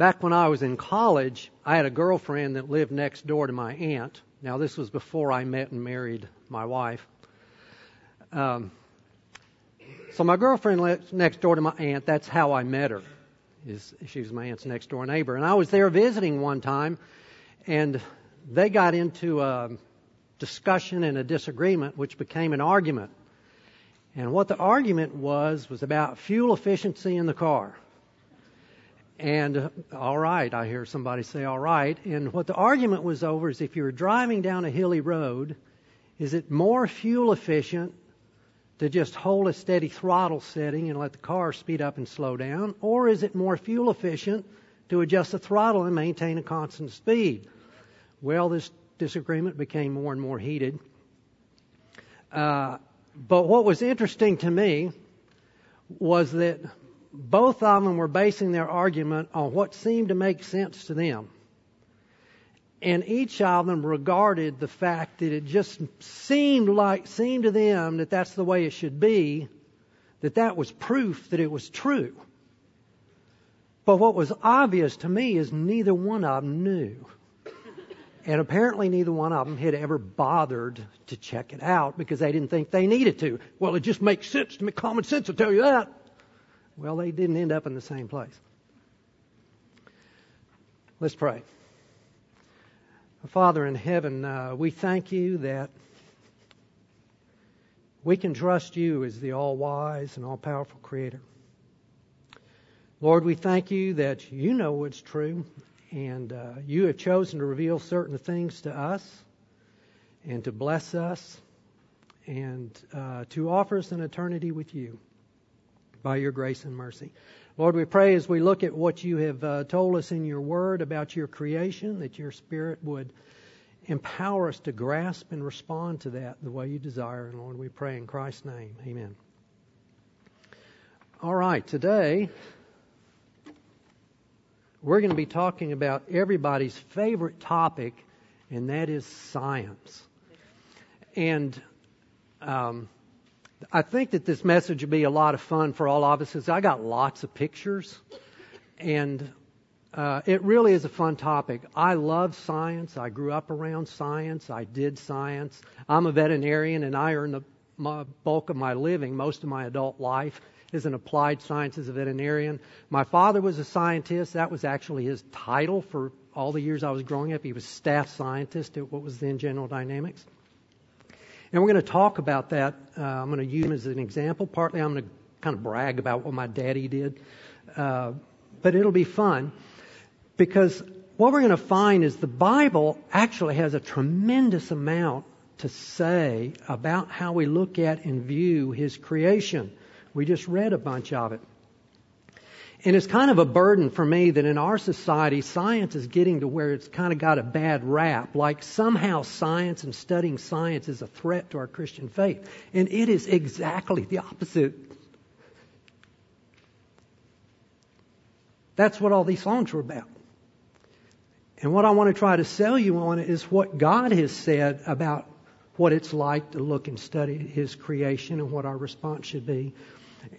back when I was in college, I had a girlfriend that lived next door to my aunt. Now, this was before I met and married my wife. Um, so my girlfriend lived next door to my aunt. That's how I met her. Is she was my aunt's next door neighbor, and I was there visiting one time, and they got into a discussion and a disagreement, which became an argument. And what the argument was was about fuel efficiency in the car. And uh, all right, I hear somebody say all right. And what the argument was over is if you were driving down a hilly road, is it more fuel efficient to just hold a steady throttle setting and let the car speed up and slow down? Or is it more fuel efficient to adjust the throttle and maintain a constant speed? Well, this disagreement became more and more heated. Uh, but what was interesting to me was that both of them were basing their argument on what seemed to make sense to them. And each of them regarded the fact that it just seemed like, seemed to them that that's the way it should be, that that was proof that it was true. But what was obvious to me is neither one of them knew. And apparently neither one of them had ever bothered to check it out because they didn't think they needed to. Well, it just makes sense to me. Common sense will tell you that. Well, they didn't end up in the same place. Let's pray. Father in heaven, uh, we thank you that we can trust you as the all wise and all powerful creator. Lord, we thank you that you know what's true and uh, you have chosen to reveal certain things to us and to bless us and uh, to offer us an eternity with you by your grace and mercy. Lord, we pray as we look at what you have uh, told us in your word about your creation, that your Spirit would empower us to grasp and respond to that the way you desire. And Lord, we pray in Christ's name. Amen. All right, today we're going to be talking about everybody's favorite topic, and that is science. And um, I think that this message will be a lot of fun for all of us. I got lots of pictures, and uh, it really is a fun topic. I love science. I grew up around science. I did science. I'm a veterinarian, and I earn the my bulk of my living, most of my adult life, is in applied science as a veterinarian. My father was a scientist. That was actually his title for all the years I was growing up. He was staff scientist at what was then General Dynamics. And we're going to talk about that. Uh, I'm going to use him as an example. Partly, I'm going to kind of brag about what my daddy did. Uh, but it'll be fun because what we're going to find is the Bible actually has a tremendous amount to say about how we look at and view His creation. We just read a bunch of it. And it's kind of a burden for me that in our society, science is getting to where it's kind of got a bad rap. Like somehow science and studying science is a threat to our Christian faith. And it is exactly the opposite. That's what all these songs were about. And what I want to try to sell you on is what God has said about what it's like to look and study His creation and what our response should be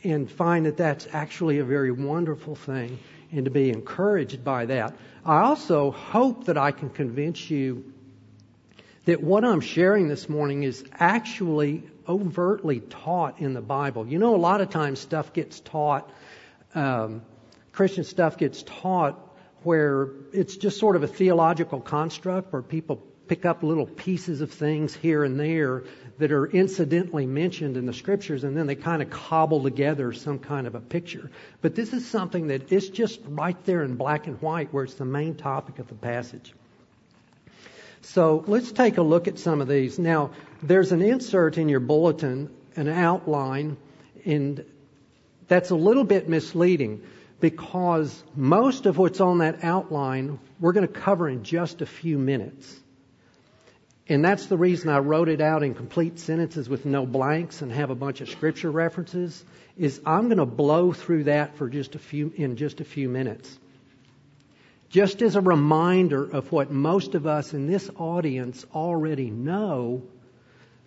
and find that that's actually a very wonderful thing and to be encouraged by that. I also hope that I can convince you that what I'm sharing this morning is actually overtly taught in the Bible. You know, a lot of times stuff gets taught, um, Christian stuff gets taught where it's just sort of a theological construct where people pick up little pieces of things here and there that are incidentally mentioned in the scriptures and then they kind of cobble together some kind of a picture. But this is something that is just right there in black and white where it's the main topic of the passage. So let's take a look at some of these. Now, there's an insert in your bulletin, an outline, and that's a little bit misleading because most of what's on that outline we're going to cover in just a few minutes. And that's the reason I wrote it out in complete sentences with no blanks and have a bunch of scripture references is I'm going to blow through that for just a few in just a few minutes. Just as a reminder of what most of us in this audience already know,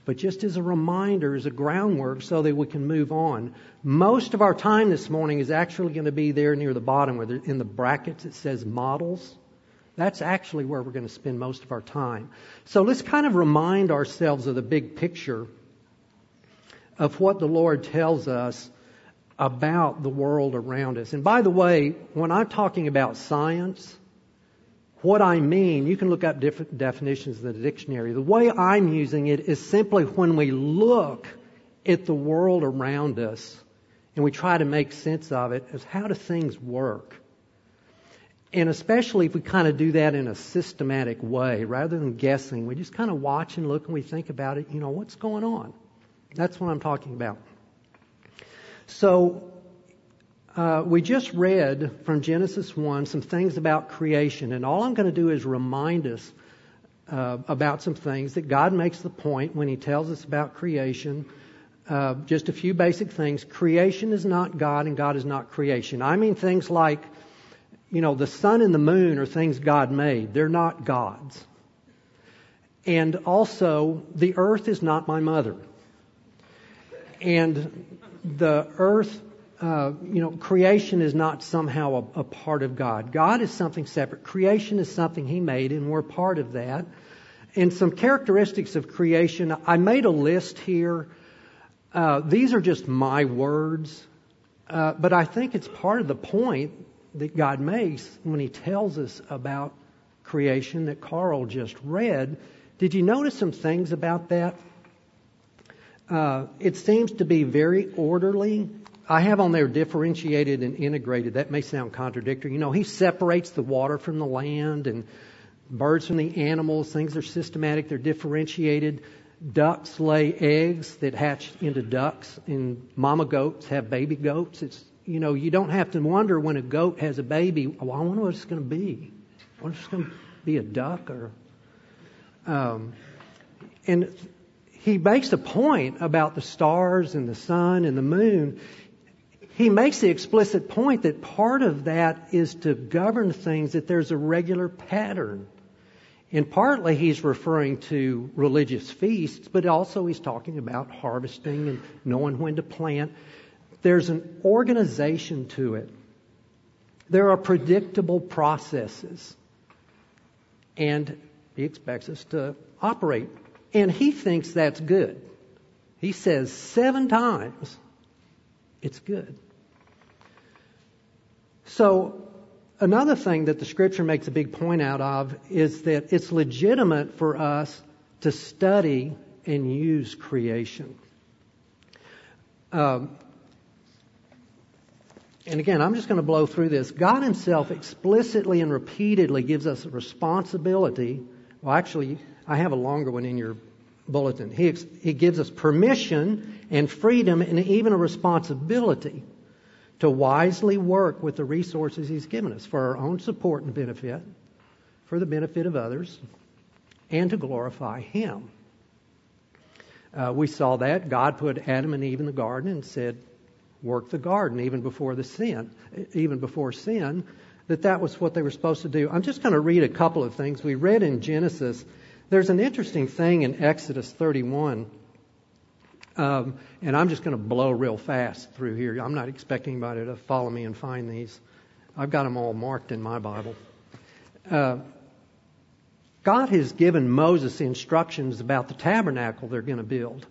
but just as a reminder, as a groundwork, so that we can move on. Most of our time this morning is actually going to be there near the bottom, where in the brackets it says models. That's actually where we're going to spend most of our time. So let's kind of remind ourselves of the big picture of what the Lord tells us about the world around us. And by the way, when I'm talking about science, what I mean, you can look up different definitions in the dictionary. The way I'm using it is simply when we look at the world around us and we try to make sense of it as how do things work? And especially if we kind of do that in a systematic way rather than guessing, we just kind of watch and look and we think about it, you know, what's going on? That's what I'm talking about. So, uh, we just read from Genesis 1 some things about creation, and all I'm going to do is remind us uh, about some things that God makes the point when He tells us about creation. Uh, just a few basic things. Creation is not God, and God is not creation. I mean things like, you know, the sun and the moon are things God made. They're not God's. And also, the earth is not my mother. And the earth, uh, you know, creation is not somehow a, a part of God. God is something separate. Creation is something He made, and we're part of that. And some characteristics of creation, I made a list here. Uh, these are just my words, uh, but I think it's part of the point that God makes when He tells us about creation that Carl just read. Did you notice some things about that? Uh, it seems to be very orderly. I have on there differentiated and integrated. That may sound contradictory. You know, he separates the water from the land and birds from the animals. Things are systematic. They're differentiated. Ducks lay eggs that hatch into ducks, and mama goats have baby goats. It's you know you don't have to wonder when a goat has a baby. Well, I wonder what it's going to be. What if it's going to be a duck or? Um, and he makes a point about the stars and the sun and the moon. He makes the explicit point that part of that is to govern things, that there's a regular pattern. And partly he's referring to religious feasts, but also he's talking about harvesting and knowing when to plant. There's an organization to it. There are predictable processes. And he expects us to operate and he thinks that's good. He says seven times it's good. So, another thing that the scripture makes a big point out of is that it's legitimate for us to study and use creation. Um, and again, I'm just going to blow through this. God Himself explicitly and repeatedly gives us a responsibility. Well, actually, I have a longer one in your bulletin. He, he gives us permission and freedom and even a responsibility to wisely work with the resources He's given us for our own support and benefit, for the benefit of others, and to glorify Him. Uh, we saw that. God put Adam and Eve in the garden and said, work the garden even before the sin, even before sin, that that was what they were supposed to do. I'm just going to read a couple of things. We read in Genesis there's an interesting thing in Exodus 31, um, and I'm just going to blow real fast through here. I'm not expecting anybody to follow me and find these. I've got them all marked in my Bible. Uh, God has given Moses instructions about the tabernacle they're going to build,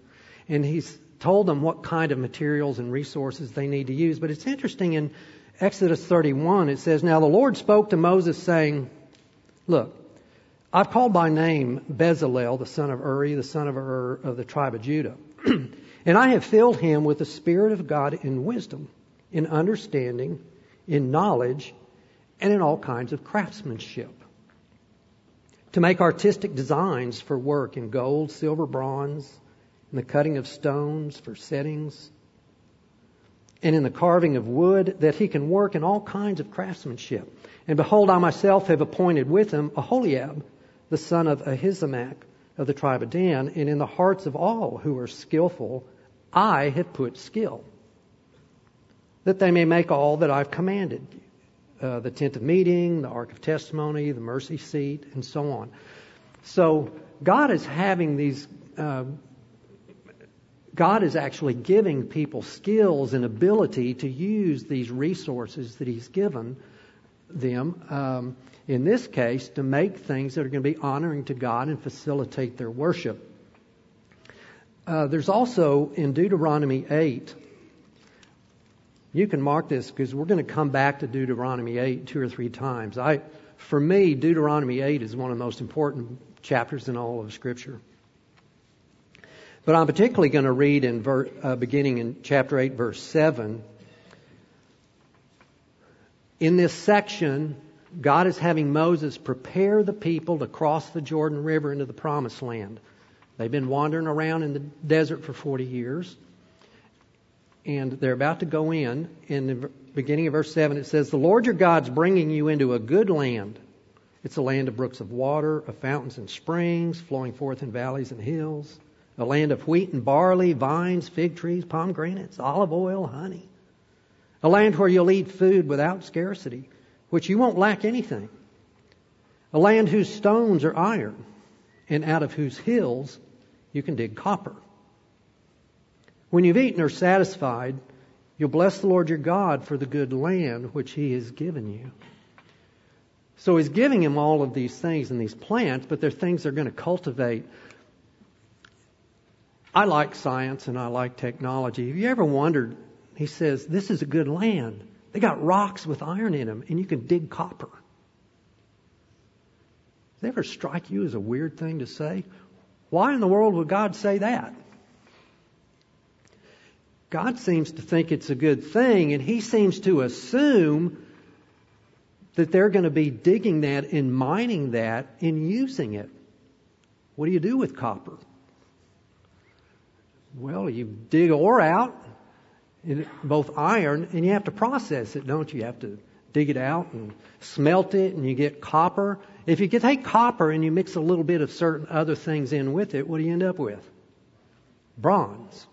and he's told them what kind of materials and resources they need to use. But it's interesting in Exodus 31, it says, Now the Lord spoke to Moses, saying, Look, I've called by name Bezalel, the son of Uri, the son of Hur of the tribe of Judah. and I have filled him with the Spirit of God in wisdom, in understanding, in knowledge, and in all kinds of craftsmanship. To make artistic designs for work in gold, silver, bronze, in the cutting of stones for settings, and in the carving of wood, that he can work in all kinds of craftsmanship. And behold, I myself have appointed with him Aholiab, the son of Ahisamach of the tribe of Dan, and in the hearts of all who are skillful, I have put skill, that they may make all that I've commanded uh, the tent of meeting, the ark of testimony, the mercy seat, and so on. So God is having these uh, God is actually giving people skills and ability to use these resources that He's given them. Um, in this case, to make things that are going to be honoring to God and facilitate their worship. Uh, there's also in Deuteronomy 8, you can mark this because we're going to come back to Deuteronomy 8 two or three times. I, for me, Deuteronomy 8 is one of the most important chapters in all of Scripture. But I'm particularly going to read in ver, uh, beginning in chapter 8, verse 7. In this section, God is having Moses prepare the people to cross the Jordan River into the promised land. They've been wandering around in the desert for 40 years. And they're about to go in. In the beginning of verse 7, it says, The Lord your God's bringing you into a good land. It's a land of brooks of water, of fountains and springs, flowing forth in valleys and hills a land of wheat and barley, vines, fig trees, pomegranates, olive oil, honey. A land where you'll eat food without scarcity, which you won't lack anything. A land whose stones are iron, and out of whose hills you can dig copper. When you've eaten or satisfied, you'll bless the Lord your God for the good land which he has given you. So he's giving him all of these things and these plants, but they're things they're going to cultivate I like science and I like technology. Have you ever wondered? He says, This is a good land. They got rocks with iron in them, and you can dig copper. Does that ever strike you as a weird thing to say? Why in the world would God say that? God seems to think it's a good thing, and He seems to assume that they're going to be digging that and mining that and using it. What do you do with copper? Well, you dig ore out, both iron, and you have to process it, don't you? You have to dig it out and smelt it, and you get copper. If you take copper and you mix a little bit of certain other things in with it, what do you end up with? Bronze.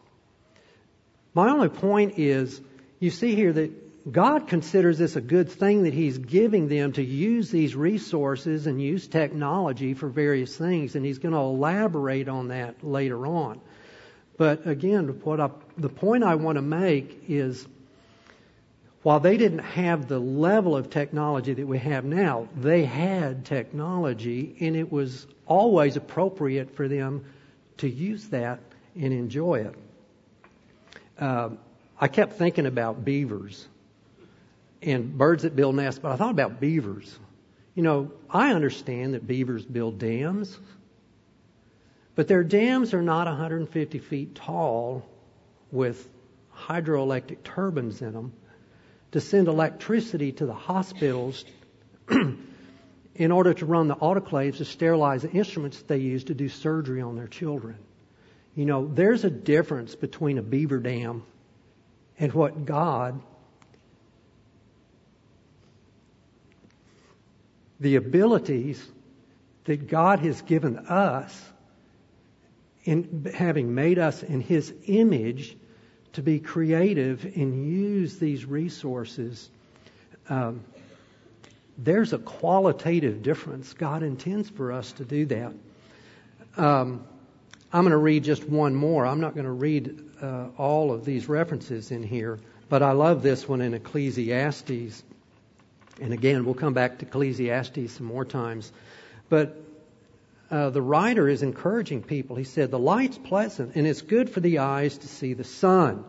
My only point is, you see here that God considers this a good thing that He's giving them to use these resources and use technology for various things, and He's going to elaborate on that later on. But again, what I, the point I want to make is while they didn't have the level of technology that we have now, they had technology, and it was always appropriate for them to use that and enjoy it. Uh, I kept thinking about beavers and birds that build nests, but I thought about beavers. You know, I understand that beavers build dams, but their dams are not 150 feet tall with hydroelectric turbines in them to send electricity to the hospitals in order to run the autoclaves to sterilize the instruments they use to do surgery on their children. You know, there's a difference between a beaver dam and what God, the abilities that God has given us in having made us in His image to be creative and use these resources, um, there's a qualitative difference. God intends for us to do that. Um, I'm going to read just one more. I'm not going to read uh, all of these references in here, but I love this one in Ecclesiastes. And again, we'll come back to Ecclesiastes some more times. But uh, the writer is encouraging people. He said, The light's pleasant and it's good for the eyes to see the sun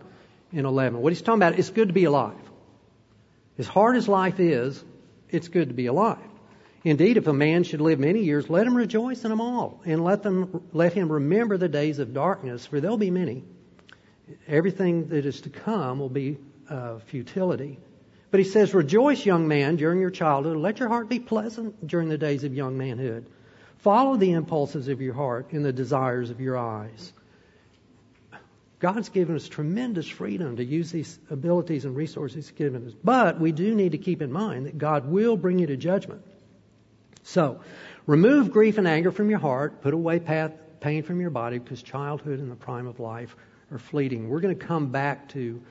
in 11. What he's talking about, it's good to be alive. As hard as life is, it's good to be alive. Indeed, if a man should live many years, let him rejoice in them all, and let them let him remember the days of darkness, for there'll be many. Everything that is to come will be uh, futility. But he says, Rejoice, young man, during your childhood. Let your heart be pleasant during the days of young manhood. Follow the impulses of your heart and the desires of your eyes. God's given us tremendous freedom to use these abilities and resources He's given us. But we do need to keep in mind that God will bring you to judgment. So, remove grief and anger from your heart, put away path, pain from your body, because childhood and the prime of life are fleeting. We're going to come back to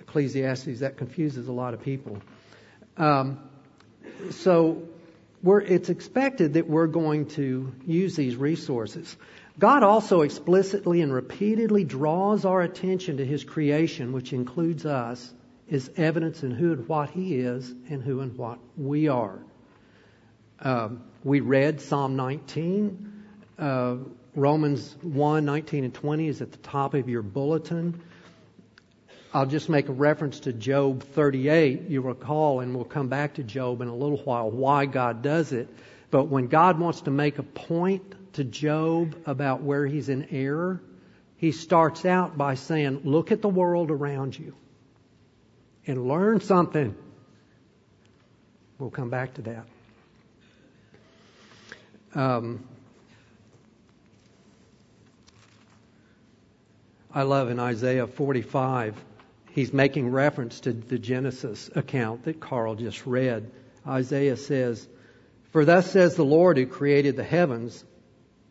Ecclesiastes. That confuses a lot of people. Um, so, it's expected that we're going to use these resources. God also explicitly and repeatedly draws our attention to His creation, which includes us, as evidence in who and what He is and who and what we are. Um, we read Psalm 19. Uh, Romans 1, 19 and 20 is at the top of your bulletin. I'll just make a reference to Job 38. You recall, and we'll come back to Job in a little while, why God does it. But when God wants to make a point to Job about where he's in error, he starts out by saying, Look at the world around you and learn something. We'll come back to that. Um, I love in Isaiah 45, he's making reference to the Genesis account that Carl just read. Isaiah says, For thus says the Lord who created the heavens,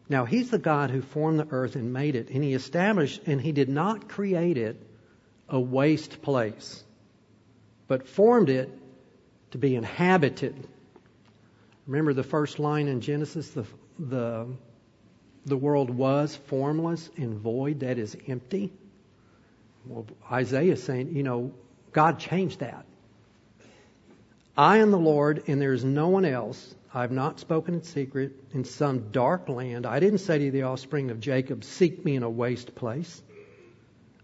now, He's the God who formed the earth and made it, and He established, and He did not create it a waste place, but formed it to be inhabited. Remember the first line in Genesis? The, the, the world was formless and void, that is empty. Well, Isaiah is saying, you know, God changed that. I am the Lord, and there is no one else. I have not spoken in secret in some dark land. I didn't say to the offspring of Jacob, Seek me in a waste place.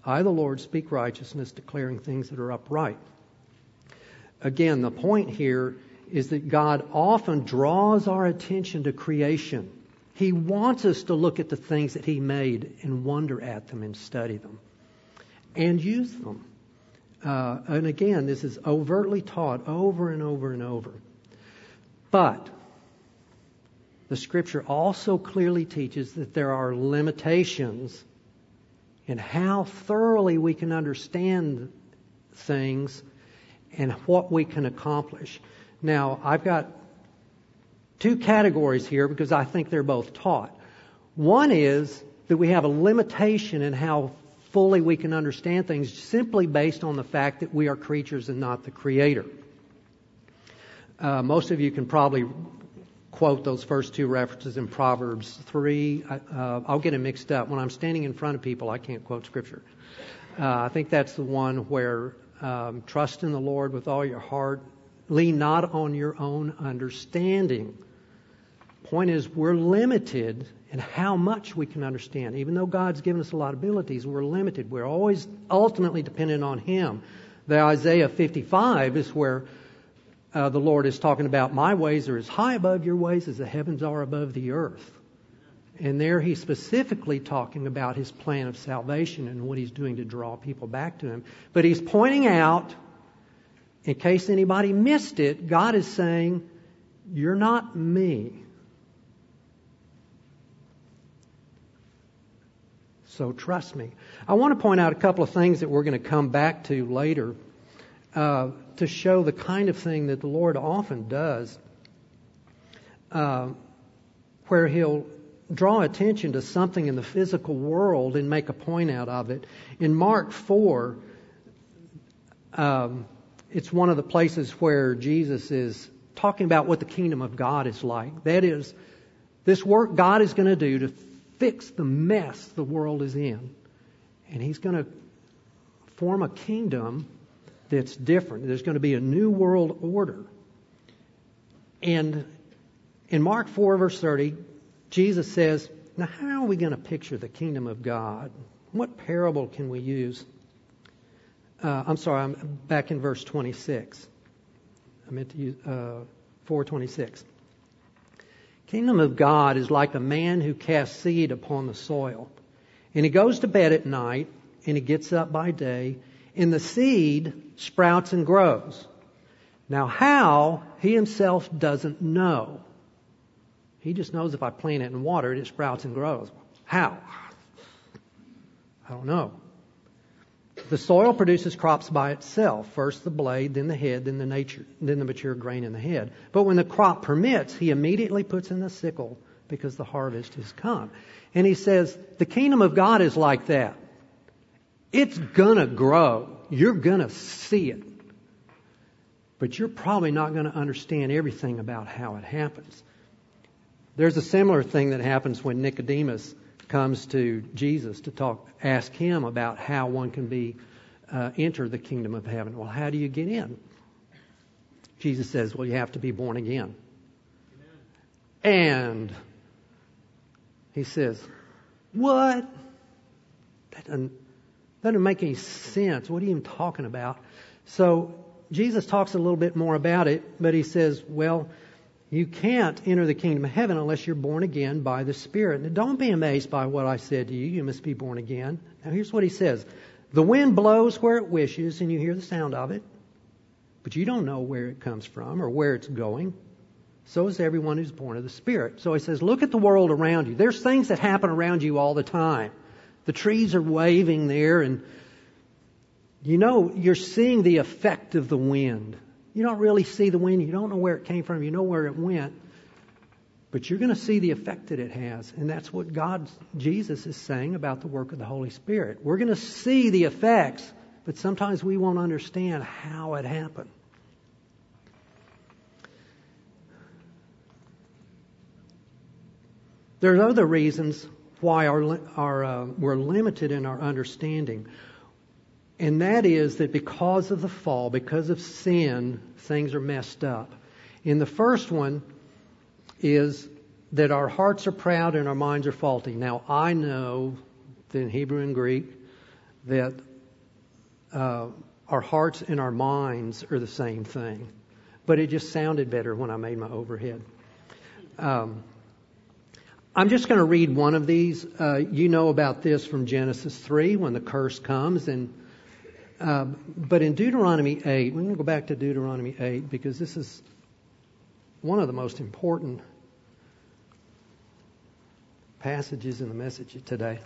I, the Lord, speak righteousness, declaring things that are upright. Again, the point here is that God often draws our attention to creation. He wants us to look at the things that He made and wonder at them and study them and use them. Uh, and again, this is overtly taught over and over and over. But the scripture also clearly teaches that there are limitations in how thoroughly we can understand things and what we can accomplish. Now, I've got two categories here because I think they're both taught. One is that we have a limitation in how fully we can understand things simply based on the fact that we are creatures and not the creator. Uh, most of you can probably quote those first two references in Proverbs 3. Uh, I'll get it mixed up. When I'm standing in front of people, I can't quote Scripture. Uh, I think that's the one where um, trust in the Lord with all your heart, lean not on your own understanding. Point is, we're limited in how much we can understand. Even though God's given us a lot of abilities, we're limited. We're always ultimately dependent on Him. The Isaiah 55 is where uh, the Lord is talking about, My ways are as high above your ways as the heavens are above the earth. And there he's specifically talking about his plan of salvation and what he's doing to draw people back to him. But he's pointing out, in case anybody missed it, God is saying, You're not me. So trust me. I want to point out a couple of things that we're going to come back to later. Uh, to show the kind of thing that the Lord often does, uh, where He'll draw attention to something in the physical world and make a point out of it. In Mark 4, um, it's one of the places where Jesus is talking about what the kingdom of God is like. That is, this work God is going to do to fix the mess the world is in. And He's going to form a kingdom that's different. There's going to be a new world order. And in Mark 4, verse 30, Jesus says, Now, how are we going to picture the kingdom of God? What parable can we use? Uh, I'm sorry, I'm back in verse 26. I meant to use uh, 426. The kingdom of God is like a man who casts seed upon the soil. And he goes to bed at night and he gets up by day and the seed sprouts and grows. Now, how, he himself doesn't know. He just knows if I plant it in water, it, it sprouts and grows. How? I don't know. The soil produces crops by itself. First the blade, then the head, then the nature, then the mature grain in the head. But when the crop permits, he immediately puts in the sickle because the harvest has come. And he says, the kingdom of God is like that. It's gonna grow. You're gonna see it. But you're probably not gonna understand everything about how it happens. There's a similar thing that happens when Nicodemus comes to Jesus to talk, ask him about how one can be uh, enter the kingdom of heaven. Well, how do you get in? Jesus says, well, you have to be born again. And he says, what? That doesn't, doesn't make any sense. What are you even talking about? So Jesus talks a little bit more about it, but he says, well, you can't enter the kingdom of heaven unless you're born again by the Spirit. Now, don't be amazed by what I said to you. You must be born again. Now, here's what he says The wind blows where it wishes, and you hear the sound of it, but you don't know where it comes from or where it's going. So is everyone who's born of the Spirit. So he says, Look at the world around you. There's things that happen around you all the time. The trees are waving there, and you know you're seeing the effect of the wind. You don't really see the wind. You don't know where it came from. You know where it went. But you're going to see the effect that it has. And that's what God, Jesus is saying about the work of the Holy Spirit. We're going to see the effects, but sometimes we won't understand how it happened. There's other reasons why our, our, uh, we're limited in our understanding. And that is that because of the fall, because of sin, things are messed up. And the first one is that our hearts are proud and our minds are faulty. Now, I know in Hebrew and Greek that uh, our hearts and our minds are the same thing. But it just sounded better when I made my overhead. Um, I'm just going to read one of these. Uh, you know about this from Genesis 3 when the curse comes, and Um, but in Deuteronomy 8, we're going to go back to Deuteronomy 8 because this is one of the most important passages in the message today.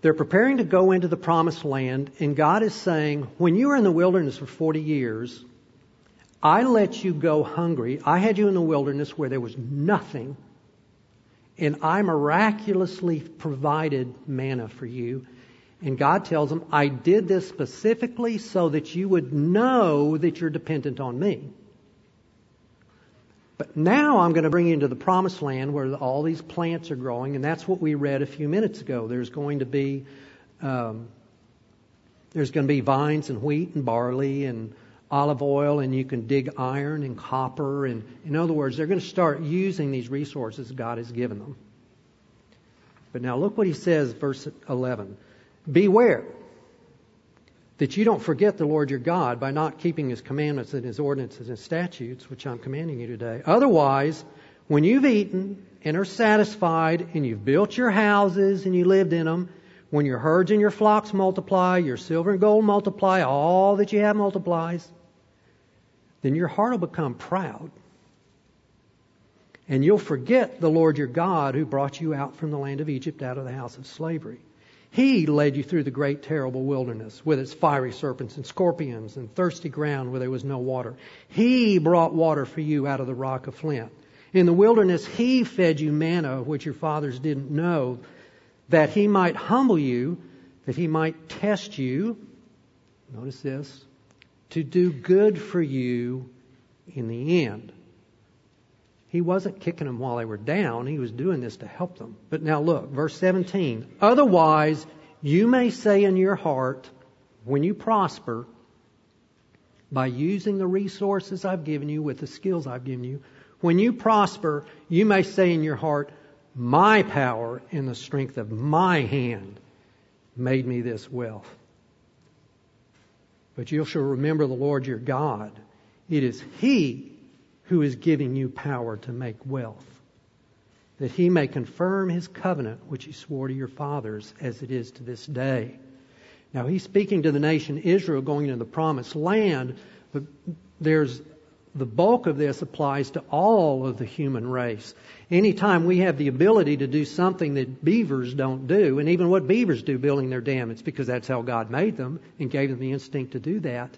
They're preparing to go into the promised land, and God is saying, When you were in the wilderness for 40 years, I let you go hungry. I had you in the wilderness where there was nothing and I miraculously provided manna for you. And God tells them, I did this specifically so that you would know that you're dependent on me. But now I'm going to bring you into the promised land where all these plants are growing, and that's what we read a few minutes ago. There's going to be um, there's going to be vines and wheat and barley and olive oil and you can dig iron and copper and in other words they're going to start using these resources God has given them. But now look what he says verse 11. Beware that you don't forget the Lord your God by not keeping his commandments and his ordinances and statutes which I'm commanding you today. Otherwise, when you've eaten and are satisfied and you've built your houses and you lived in them when your herds and your flocks multiply, your silver and gold multiply, all that you have multiplies, then your heart will become proud. And you'll forget the Lord your God who brought you out from the land of Egypt out of the house of slavery. He led you through the great terrible wilderness with its fiery serpents and scorpions and thirsty ground where there was no water. He brought water for you out of the rock of flint. In the wilderness, He fed you manna, which your fathers didn't know, that He might humble you, that He might test you. Notice this to do good for you in the end. He wasn't kicking them while they were down. He was doing this to help them. But now look, verse 17. Otherwise, you may say in your heart, when you prosper, by using the resources I've given you with the skills I've given you, when you prosper, you may say in your heart, my power and the strength of my hand made me this wealth. But you shall remember the Lord your God. It is He who is giving you power to make wealth, that He may confirm His covenant which He swore to your fathers as it is to this day. Now He's speaking to the nation Israel going into the promised land, but there's the bulk of this applies to all of the human race. Anytime we have the ability to do something that beavers don't do, and even what beavers do building their dam, it's because that's how God made them and gave them the instinct to do that.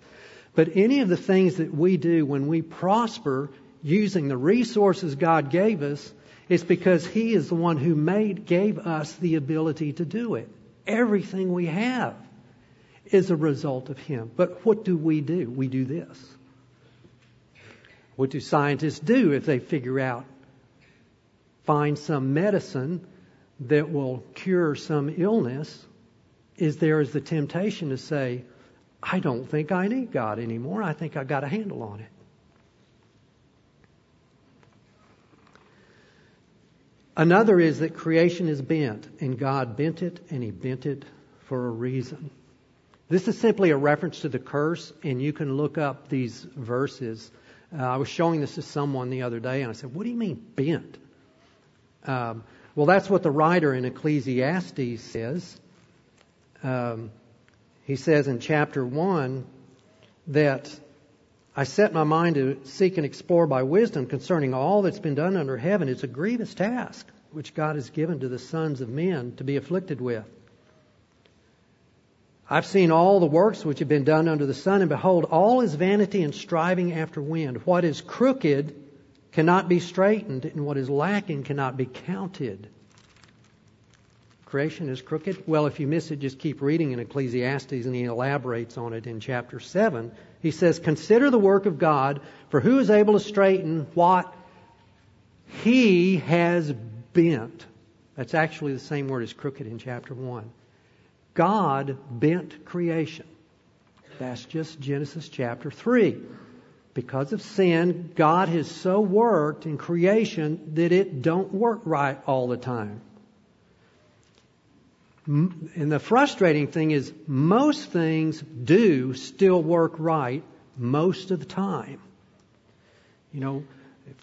But any of the things that we do when we prosper using the resources God gave us, it's because He is the one who made, gave us the ability to do it. Everything we have is a result of Him. But what do we do? We do this. What do scientists do if they figure out find some medicine that will cure some illness, is there is the temptation to say, I don't think I need God anymore. I think I got a handle on it. Another is that creation is bent, and God bent it, and He bent it for a reason. This is simply a reference to the curse, and you can look up these verses. Uh, I was showing this to someone the other day, and I said, What do you mean bent? Um, well, that's what the writer in Ecclesiastes says. Um, he says in chapter 1 that I set my mind to seek and explore by wisdom concerning all that's been done under heaven. It's a grievous task which God has given to the sons of men to be afflicted with. I've seen all the works which have been done under the sun, and behold, all is vanity and striving after wind. What is crooked cannot be straightened, and what is lacking cannot be counted. Creation is crooked. Well, if you miss it, just keep reading in Ecclesiastes, and he elaborates on it in chapter 7. He says, Consider the work of God, for who is able to straighten what he has bent? That's actually the same word as crooked in chapter 1. God bent creation. That's just Genesis chapter 3. Because of sin, God has so worked in creation that it don't work right all the time. And the frustrating thing is most things do still work right most of the time. You know,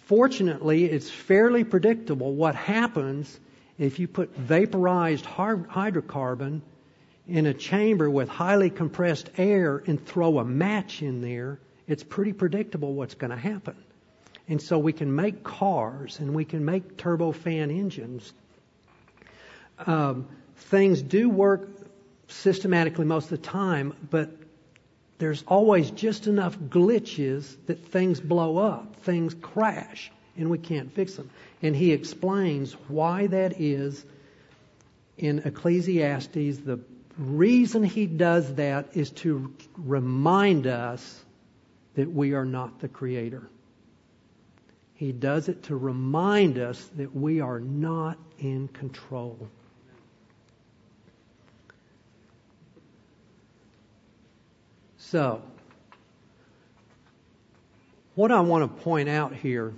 fortunately, it's fairly predictable what happens if you put vaporized hydrocarbon in a chamber with highly compressed air and throw a match in there, it's pretty predictable what's going to happen. And so we can make cars and we can make turbofan engines. Um, things do work systematically most of the time, but there's always just enough glitches that things blow up, things crash, and we can't fix them. And he explains why that is in Ecclesiastes, the reason he does that is to remind us that we are not the creator. He does it to remind us that we are not in control. So, what I want to point out here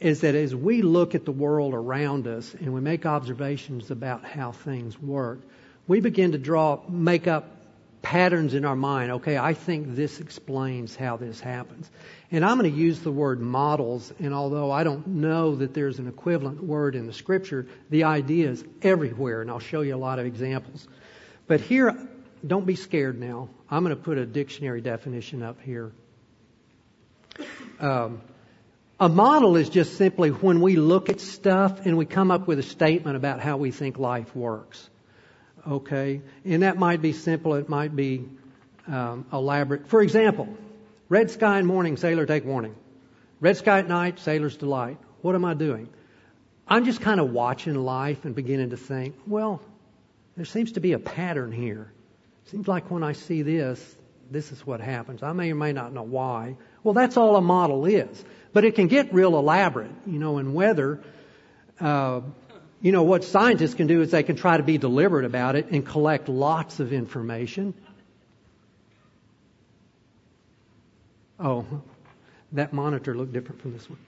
is that as we look at the world around us and we make observations about how things work, we begin to draw, make up patterns in our mind. Okay, I think this explains how this happens. And I'm going to use the word models, and although I don't know that there's an equivalent word in the scripture, the idea is everywhere, and I'll show you a lot of examples. But here, don't be scared now. I'm going to put a dictionary definition up here. Um, a model is just simply when we look at stuff and we come up with a statement about how we think life works. Okay? And that might be simple, it might be um, elaborate. For example, red sky in morning, sailor take warning. Red sky at night, sailor's delight. What am I doing? I'm just kind of watching life and beginning to think, well, there seems to be a pattern here. Seems like when I see this, this is what happens. I may or may not know why. Well, that's all a model is. But it can get real elaborate. You know, in weather, uh, you know, what scientists can do is they can try to be deliberate about it and collect lots of information. Oh, that monitor looked different from this one.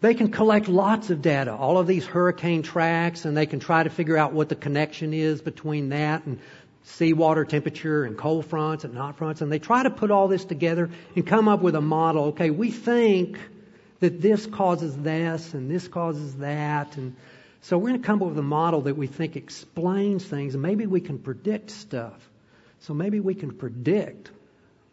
They can collect lots of data, all of these hurricane tracks, and they can try to figure out what the connection is between that and seawater temperature and cold fronts and hot fronts. And they try to put all this together and come up with a model. Okay, we think that this causes this and this causes that. And so we're going to come up with a model that we think explains things. And maybe we can predict stuff. So maybe we can predict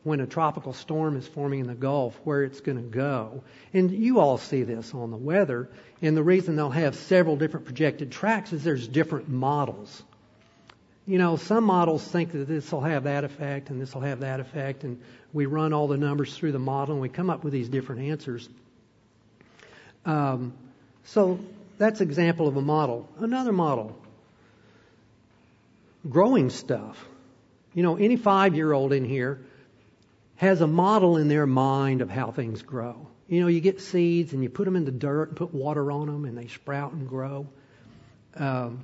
when a tropical storm is forming in the Gulf where it's going to go. And you all see this on the weather. And the reason they'll have several different projected tracks is there's different models. You know, some models think that this will have that effect and this will have that effect, and we run all the numbers through the model and we come up with these different answers. Um, so that's example of a model. Another model, growing stuff. You know, any five-year-old in here has a model in their mind of how things grow. You know, you get seeds and you put them in the dirt and put water on them and they sprout and grow. Um,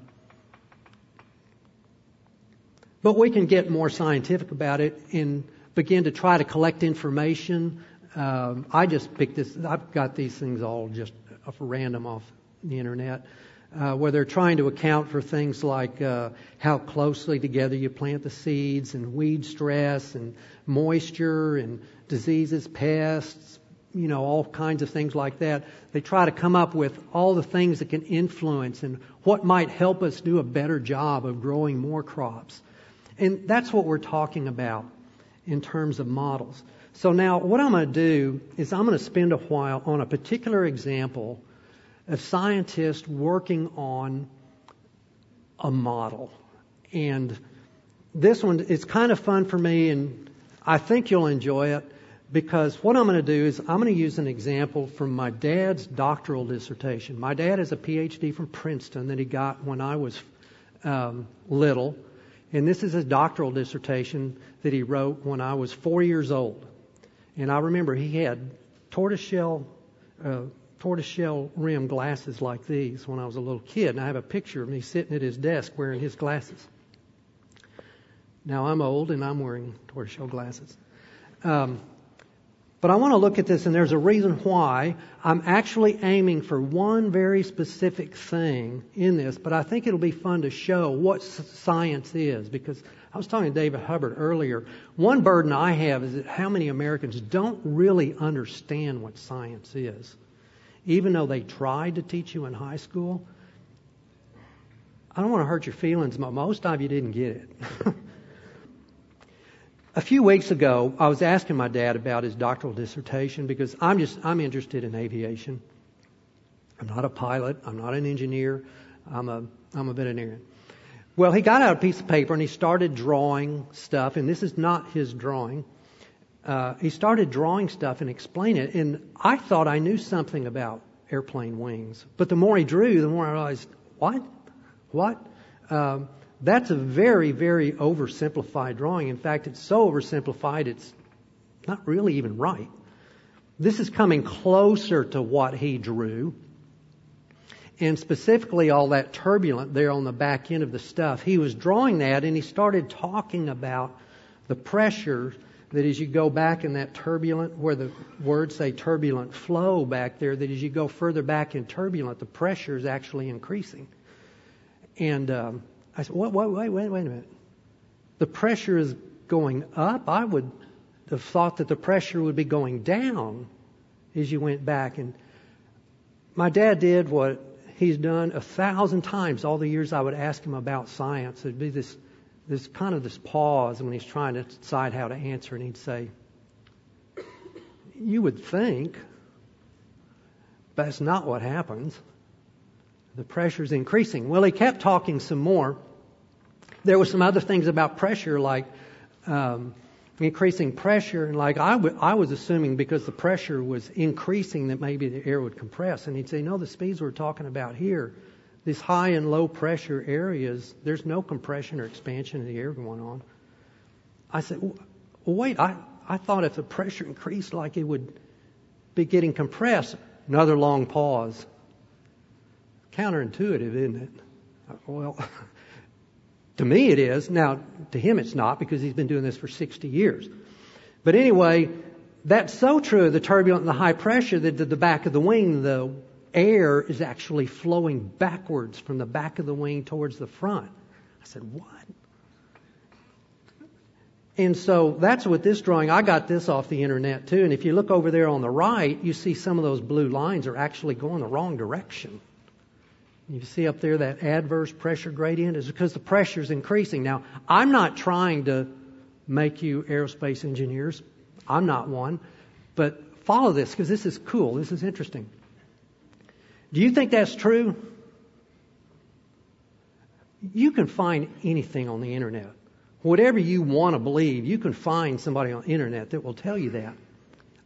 but we can get more scientific about it and begin to try to collect information. Um, I just picked this. I've got these things all just off random off the internet, uh, where they're trying to account for things like uh, how closely together you plant the seeds, and weed stress, and moisture, and diseases, pests, you know, all kinds of things like that. They try to come up with all the things that can influence and what might help us do a better job of growing more crops. And that's what we're talking about in terms of models. So now what I'm going to do is I'm going to spend a while on a particular example of scientists working on a model. And this one is kind of fun for me and I think you'll enjoy it because what I'm going to do is I'm going to use an example from my dad's doctoral dissertation. My dad has a PhD from Princeton that he got when I was um, little. And this is his doctoral dissertation that he wrote when I was four years old. And I remember he had tortoiseshell, uh, tortoiseshell rim glasses like these when I was a little kid. And I have a picture of me sitting at his desk wearing his glasses. Now I'm old and I'm wearing tortoiseshell glasses. Um, but I want to look at this, and there's a reason why. I'm actually aiming for one very specific thing in this, but I think it'll be fun to show what science is because I was talking to David Hubbard earlier. One burden I have is that how many Americans don't really understand what science is. Even though they tried to teach you in high school, I don't want to hurt your feelings, but most of you didn't get it. a few weeks ago, I was asking my dad about his doctoral dissertation because I'm just I'm interested in aviation. I'm not a pilot. I'm not an engineer. I'm a I'm a veterinarian. Well, he got out a piece of paper and he started drawing stuff, and this is not his drawing. Uh, he started drawing stuff and explaining it, and I thought I knew something about airplane wings. But the more he drew, the more I realized, what? What? Um, that's a very, very oversimplified drawing. In fact, it's so oversimplified, it's not really even right. This is coming closer to what he drew. And specifically, all that turbulent there on the back end of the stuff. He was drawing that and he started talking about the pressure that as you go back in that turbulent, where the words say turbulent flow back there, that as you go further back in turbulent, the pressure is actually increasing. And um, I said, wait, wait, wait, wait, wait a minute. The pressure is going up. I would have thought that the pressure would be going down as you went back. And my dad did what he's done a thousand times all the years I would ask him about science. There'd be this, this kind of this pause when he's trying to decide how to answer, and he'd say, You would think, but that's not what happens. The pressure's increasing. Well, he kept talking some more. There were some other things about pressure, like um, increasing pressure, and like I, w- I was assuming because the pressure was increasing that maybe the air would compress. And he'd say, no, the speeds we're talking about here, these high and low pressure areas, there's no compression or expansion of the air going on. I said, well, wait, I, I thought if the pressure increased, like it would be getting compressed. Another long pause. Counterintuitive, isn't it? Well, To me, it is. Now, to him, it's not because he's been doing this for 60 years. But anyway, that's so true of the turbulent and the high pressure that at the back of the wing, the air is actually flowing backwards from the back of the wing towards the front. I said, what? And so that's what this drawing, I got this off the internet too. And if you look over there on the right, you see some of those blue lines are actually going the wrong direction. You see up there that adverse pressure gradient is because the pressure is increasing. Now, I'm not trying to make you aerospace engineers. I'm not one. But follow this because this is cool. This is interesting. Do you think that's true? You can find anything on the internet. Whatever you want to believe, you can find somebody on the internet that will tell you that.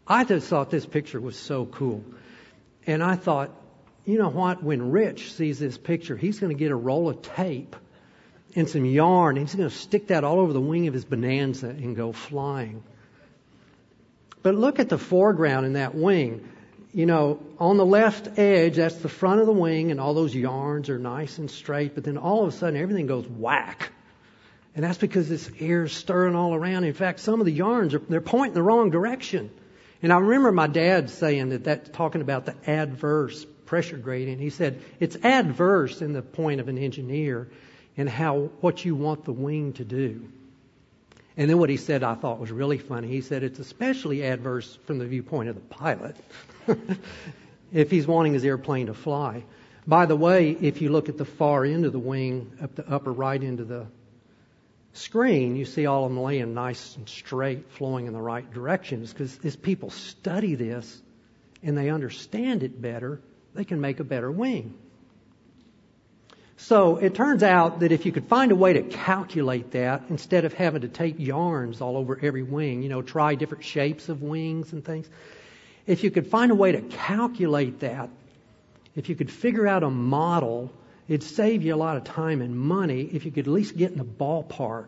I just thought this picture was so cool. And I thought, you know what? When Rich sees this picture, he's going to get a roll of tape and some yarn. And he's going to stick that all over the wing of his Bonanza and go flying. But look at the foreground in that wing. you know, on the left edge, that's the front of the wing, and all those yarns are nice and straight, but then all of a sudden everything goes whack. And that's because this air is stirring all around. In fact, some of the yarns are they're pointing the wrong direction. And I remember my dad saying that that's talking about the adverse pressure gradient. He said it's adverse in the point of an engineer and how what you want the wing to do. And then what he said I thought was really funny. He said it's especially adverse from the viewpoint of the pilot if he's wanting his airplane to fly. By the way, if you look at the far end of the wing, up the upper right end of the screen, you see all of them laying nice and straight, flowing in the right directions. Because as people study this and they understand it better, they can make a better wing. So it turns out that if you could find a way to calculate that instead of having to tape yarns all over every wing, you know, try different shapes of wings and things, if you could find a way to calculate that, if you could figure out a model, it'd save you a lot of time and money if you could at least get in the ballpark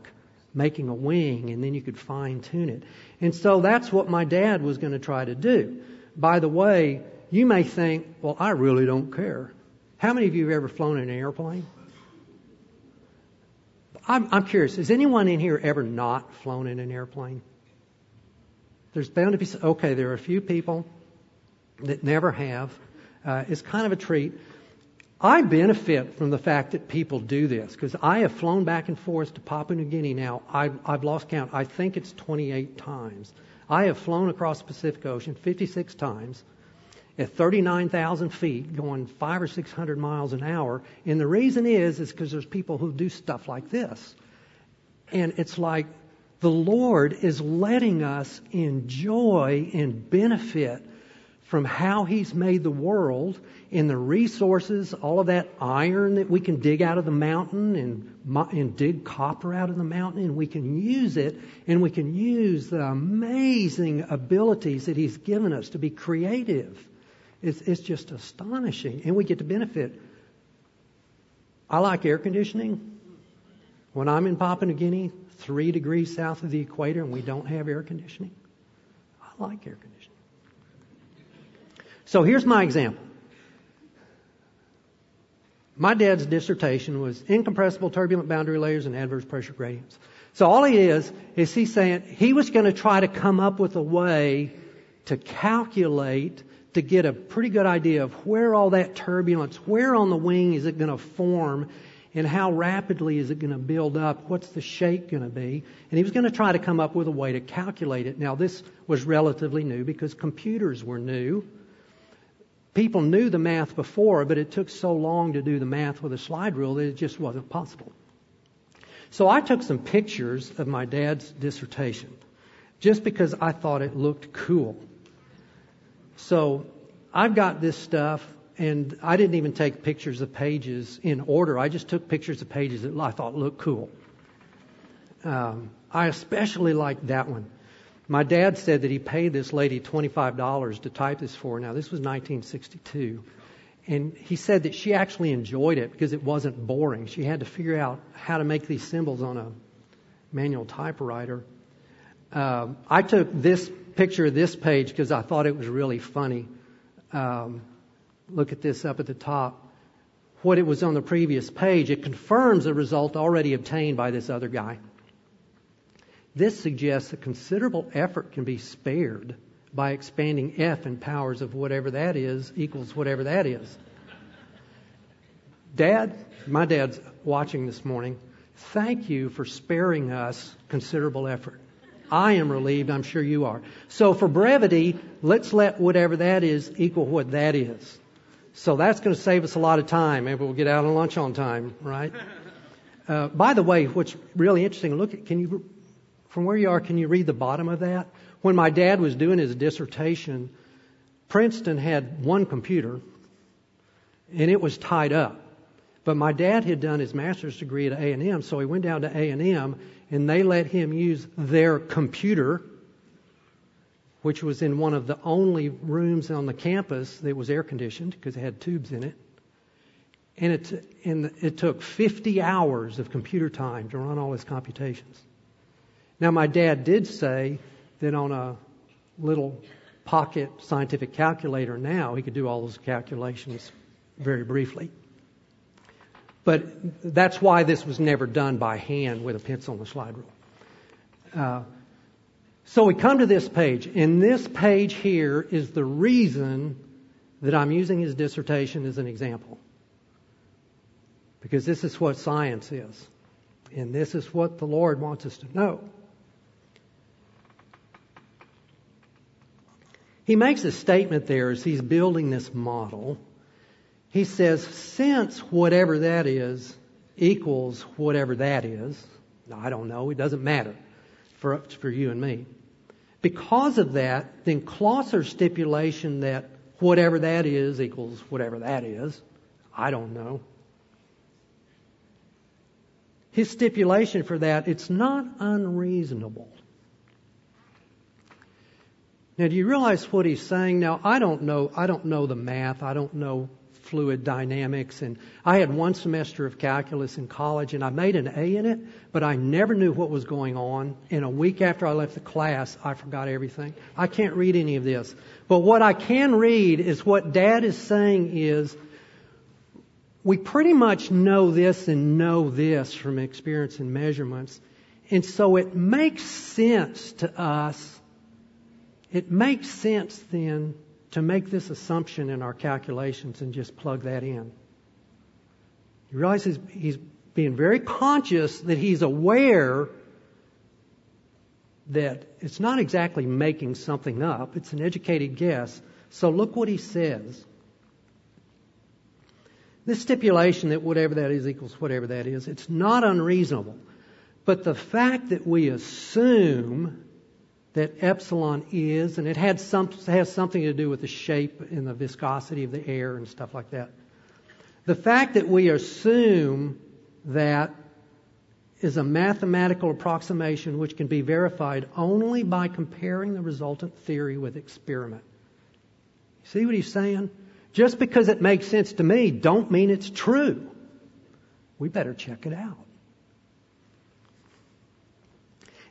making a wing and then you could fine tune it. And so that's what my dad was going to try to do. By the way, you may think, well, I really don't care. How many of you have ever flown in an airplane? I'm, I'm curious, has anyone in here ever not flown in an airplane? There's bound to be, okay, there are a few people that never have. Uh, it's kind of a treat. I benefit from the fact that people do this because I have flown back and forth to Papua New Guinea now. I've, I've lost count. I think it's 28 times. I have flown across the Pacific Ocean 56 times at 39,000 feet, going five or 600 miles an hour. And the reason is, is because there's people who do stuff like this. And it's like the Lord is letting us enjoy and benefit from how He's made the world and the resources, all of that iron that we can dig out of the mountain and, and dig copper out of the mountain, and we can use it, and we can use the amazing abilities that He's given us to be creative. It's, it's just astonishing, and we get to benefit. I like air conditioning. When I'm in Papua New Guinea, three degrees south of the equator, and we don't have air conditioning, I like air conditioning. So here's my example. My dad's dissertation was incompressible turbulent boundary layers and adverse pressure gradients. So all he is, is he's saying he was going to try to come up with a way to calculate, to get a pretty good idea of where all that turbulence, where on the wing is it going to form, and how rapidly is it going to build up? What's the shape going to be? And he was going to try to come up with a way to calculate it. Now this was relatively new because computers were new people knew the math before, but it took so long to do the math with a slide rule that it just wasn't possible. So I took some pictures of my dad's dissertation just because I thought it looked cool. So I've got this stuff, and I didn't even take pictures of pages in order. I just took pictures of pages that I thought looked cool. Um, I especially liked that one. My dad said that he paid this lady $25 to type this for. Now, this was 1962. And he said that she actually enjoyed it because it wasn't boring. She had to figure out how to make these symbols on a manual typewriter. Um, I took this picture of this page because I thought it was really funny. Um, look at this up at the top. What it was on the previous page, it confirms the result already obtained by this other guy. This suggests that considerable effort can be spared by expanding F in powers of whatever that is equals whatever that is. Dad, my dad's watching this morning. Thank you for sparing us considerable effort. I am relieved. I'm sure you are. So for brevity, let's let whatever that is equal what that is. So that's going to save us a lot of time. Maybe we'll get out on lunch on time, right? Uh, by the way, what's really interesting, look at, can you from where you are, can you read the bottom of that? When my dad was doing his dissertation, Princeton had one computer, and it was tied up. But my dad had done his master's degree at A&M, so he went down to A&M, and they let him use their computer, which was in one of the only rooms on the campus that was air conditioned because it had tubes in it. And it, and it took 50 hours of computer time to run all his computations. Now, my dad did say that on a little pocket scientific calculator now, he could do all those calculations very briefly. But that's why this was never done by hand with a pencil and a slide rule. Uh, so we come to this page, and this page here is the reason that I'm using his dissertation as an example. Because this is what science is. And this is what the Lord wants us to know. He makes a statement there as he's building this model. He says, since whatever that is equals whatever that is, I don't know, it doesn't matter for, for you and me. Because of that, then Clauser's stipulation that whatever that is equals whatever that is, I don't know. His stipulation for that, it's not unreasonable. Now, do you realize what he's saying? Now, I don't know. I don't know the math. I don't know fluid dynamics. And I had one semester of calculus in college, and I made an A in it, but I never knew what was going on. And a week after I left the class, I forgot everything. I can't read any of this. But what I can read is what Dad is saying is we pretty much know this and know this from experience and measurements. And so it makes sense to us it makes sense then to make this assumption in our calculations and just plug that in. You realize he's, he's being very conscious that he's aware that it's not exactly making something up, it's an educated guess. So look what he says. This stipulation that whatever that is equals whatever that is, it's not unreasonable. But the fact that we assume that epsilon is, and it had some, has something to do with the shape and the viscosity of the air and stuff like that. The fact that we assume that is a mathematical approximation which can be verified only by comparing the resultant theory with experiment. See what he's saying? Just because it makes sense to me don't mean it's true. We better check it out.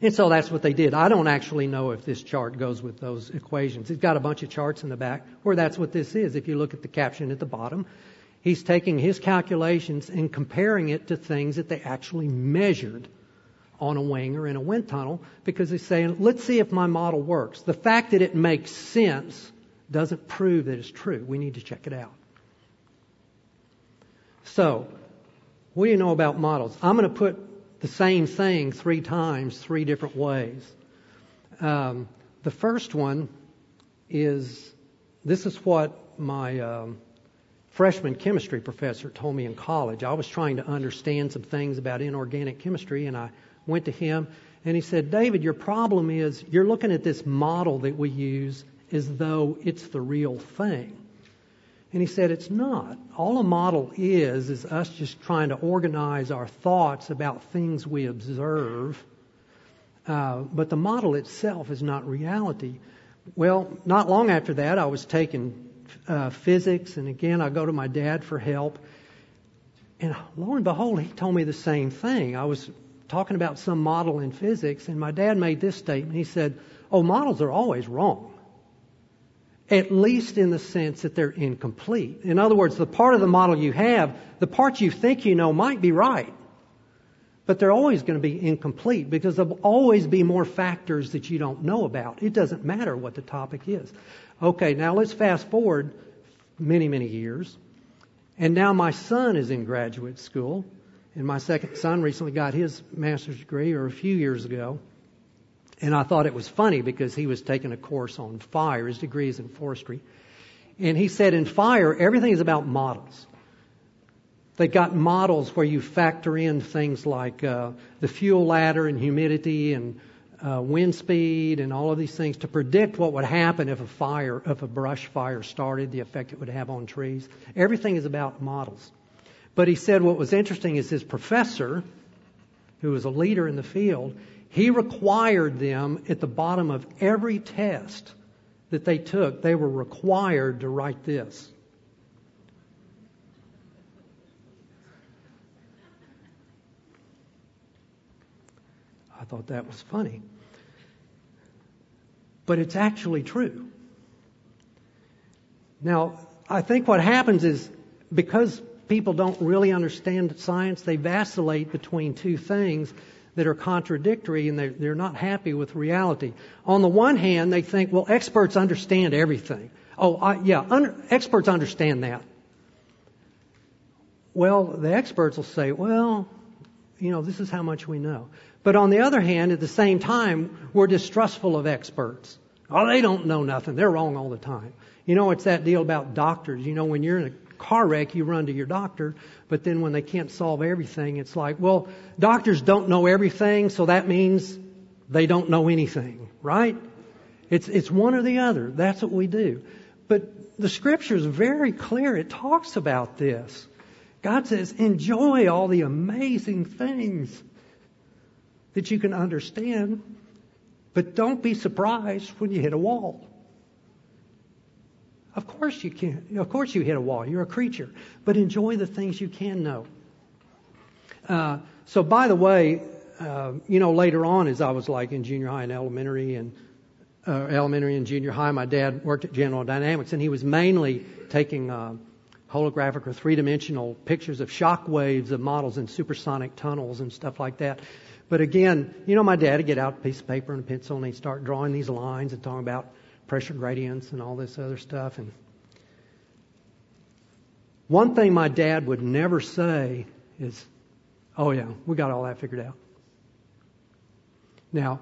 And so that's what they did. I don't actually know if this chart goes with those equations. It's got a bunch of charts in the back where that's what this is. If you look at the caption at the bottom, he's taking his calculations and comparing it to things that they actually measured on a wing or in a wind tunnel because he's saying, let's see if my model works. The fact that it makes sense doesn't prove that it's true. We need to check it out. So, what do you know about models? I'm going to put the same thing three times, three different ways. Um, the first one is this is what my um, freshman chemistry professor told me in college. I was trying to understand some things about inorganic chemistry, and I went to him and he said, David, your problem is you're looking at this model that we use as though it's the real thing. And he said, It's not. All a model is, is us just trying to organize our thoughts about things we observe. Uh, but the model itself is not reality. Well, not long after that, I was taking uh, physics, and again, I go to my dad for help. And lo and behold, he told me the same thing. I was talking about some model in physics, and my dad made this statement. He said, Oh, models are always wrong at least in the sense that they're incomplete. In other words, the part of the model you have, the part you think you know might be right, but they're always going to be incomplete because there'll always be more factors that you don't know about. It doesn't matter what the topic is. Okay, now let's fast forward many, many years. And now my son is in graduate school, and my second son recently got his master's degree, or a few years ago. And I thought it was funny because he was taking a course on fire. His degree is in forestry. And he said in fire, everything is about models. They've got models where you factor in things like uh, the fuel ladder and humidity and uh, wind speed and all of these things to predict what would happen if a fire, if a brush fire started, the effect it would have on trees. Everything is about models. But he said what was interesting is his professor, who was a leader in the field, he required them at the bottom of every test that they took, they were required to write this. I thought that was funny. But it's actually true. Now, I think what happens is because people don't really understand science, they vacillate between two things that are contradictory and they're, they're not happy with reality. On the one hand, they think, well, experts understand everything. Oh, I, yeah, experts understand that. Well, the experts will say, well, you know, this is how much we know. But on the other hand, at the same time, we're distrustful of experts. Oh, they don't know nothing. They're wrong all the time. You know, it's that deal about doctors. You know, when you're in a car wreck, you run to your doctor, but then when they can't solve everything, it's like, well, doctors don't know everything, so that means they don't know anything, right? It's, it's one or the other. That's what we do. But the scripture is very clear. It talks about this. God says, enjoy all the amazing things that you can understand, but don't be surprised when you hit a wall. Of course you can. Of course you hit a wall. You're a creature. But enjoy the things you can know. Uh, so, by the way, uh, you know, later on, as I was like in junior high and elementary and uh, elementary and junior high, my dad worked at General Dynamics, and he was mainly taking uh, holographic or three-dimensional pictures of shock waves of models in supersonic tunnels and stuff like that. But again, you know, my dad would get out a piece of paper and a pencil and he'd start drawing these lines and talking about pressure gradients and all this other stuff. And one thing my dad would never say is, "Oh yeah, we got all that figured out." Now,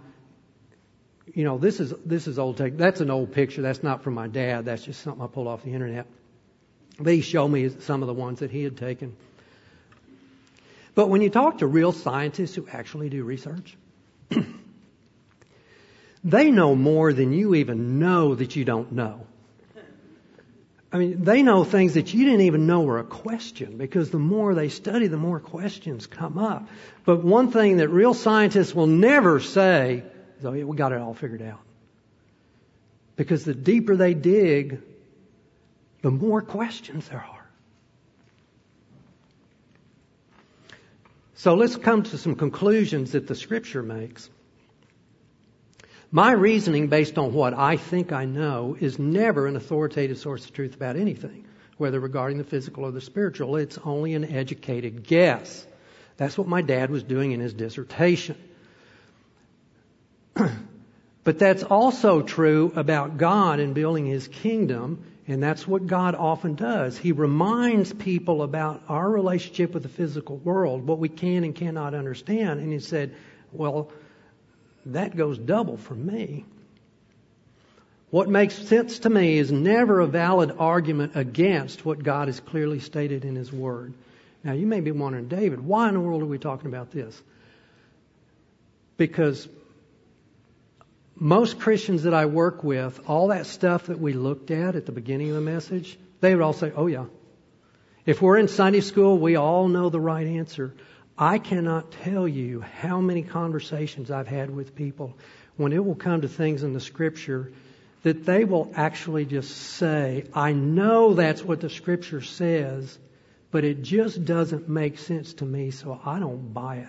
you know, this is this is old tech. That's an old picture. That's not from my dad. That's just something I pulled off the internet. But he showed me some of the ones that he had taken. But when you talk to real scientists who actually do research, they know more than you even know that you don't know. I mean, they know things that you didn't even know were a question because the more they study, the more questions come up. But one thing that real scientists will never say is, oh, yeah, we got it all figured out. Because the deeper they dig, the more questions there are. So let's come to some conclusions that the scripture makes. My reasoning based on what I think I know is never an authoritative source of truth about anything, whether regarding the physical or the spiritual. It's only an educated guess. That's what my dad was doing in his dissertation. but that's also true about God and building his kingdom, and that's what God often does. He reminds people about our relationship with the physical world, what we can and cannot understand, and he said, well, that goes double for me. What makes sense to me is never a valid argument against what God has clearly stated in His Word. Now, you may be wondering, David, why in the world are we talking about this? Because most Christians that I work with, all that stuff that we looked at at the beginning of the message, they would all say, oh, yeah. If we're in Sunday school, we all know the right answer. I cannot tell you how many conversations I've had with people when it will come to things in the scripture that they will actually just say, I know that's what the scripture says, but it just doesn't make sense to me, so I don't buy it.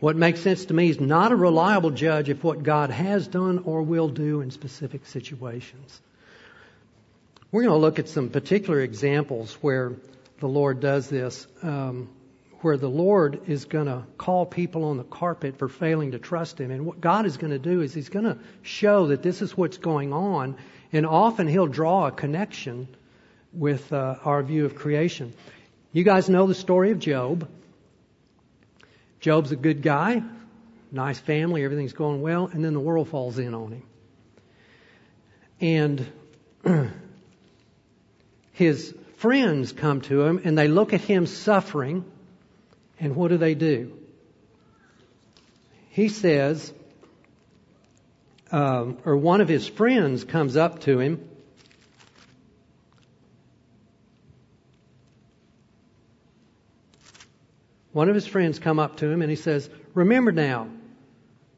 What makes sense to me is not a reliable judge of what God has done or will do in specific situations. We're going to look at some particular examples where the Lord does this, um, where the Lord is going to call people on the carpet for failing to trust Him. And what God is going to do is He's going to show that this is what's going on, and often He'll draw a connection with uh, our view of creation. You guys know the story of Job. Job's a good guy, nice family, everything's going well, and then the world falls in on him. And his friends come to him and they look at him suffering, and what do they do? He says, um, or one of his friends comes up to him. One of his friends come up to him and he says, Remember now,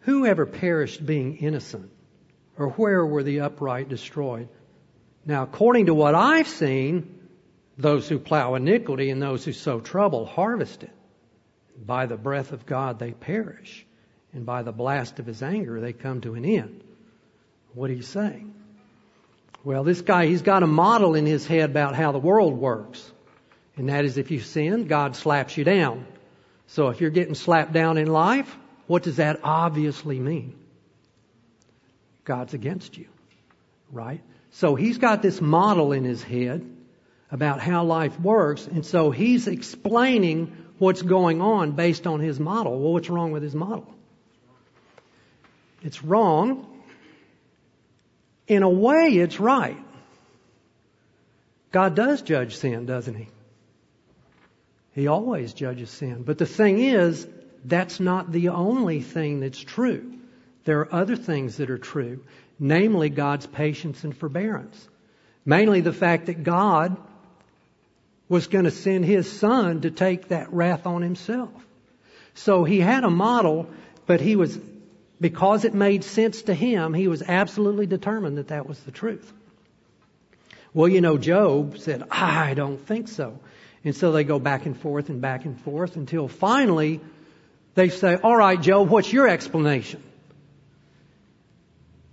who ever perished being innocent? Or where were the upright destroyed? Now, according to what I've seen, those who plow iniquity and those who sow trouble harvest it. By the breath of God they perish, and by the blast of his anger they come to an end. What he's saying. Well, this guy, he's got a model in his head about how the world works. And that is if you sin, God slaps you down. So if you're getting slapped down in life, what does that obviously mean? God's against you, right? So he's got this model in his head about how life works, and so he's explaining what's going on based on his model. Well, what's wrong with his model? It's wrong. In a way, it's right. God does judge sin, doesn't he? He always judges sin. But the thing is, that's not the only thing that's true. There are other things that are true, namely God's patience and forbearance. Mainly the fact that God was going to send His Son to take that wrath on Himself. So He had a model, but He was, because it made sense to Him, He was absolutely determined that that was the truth. Well, you know, Job said, I don't think so. And so they go back and forth and back and forth until finally they say, All right, Job, what's your explanation?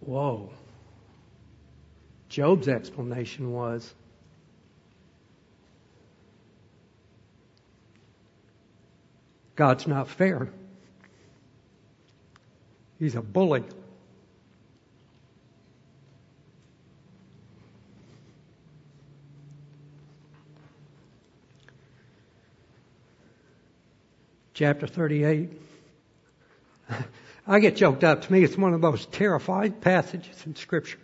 Whoa. Job's explanation was, God's not fair. He's a bully. chapter 38. I get choked up. To me, it's one of the most terrifying passages in Scripture.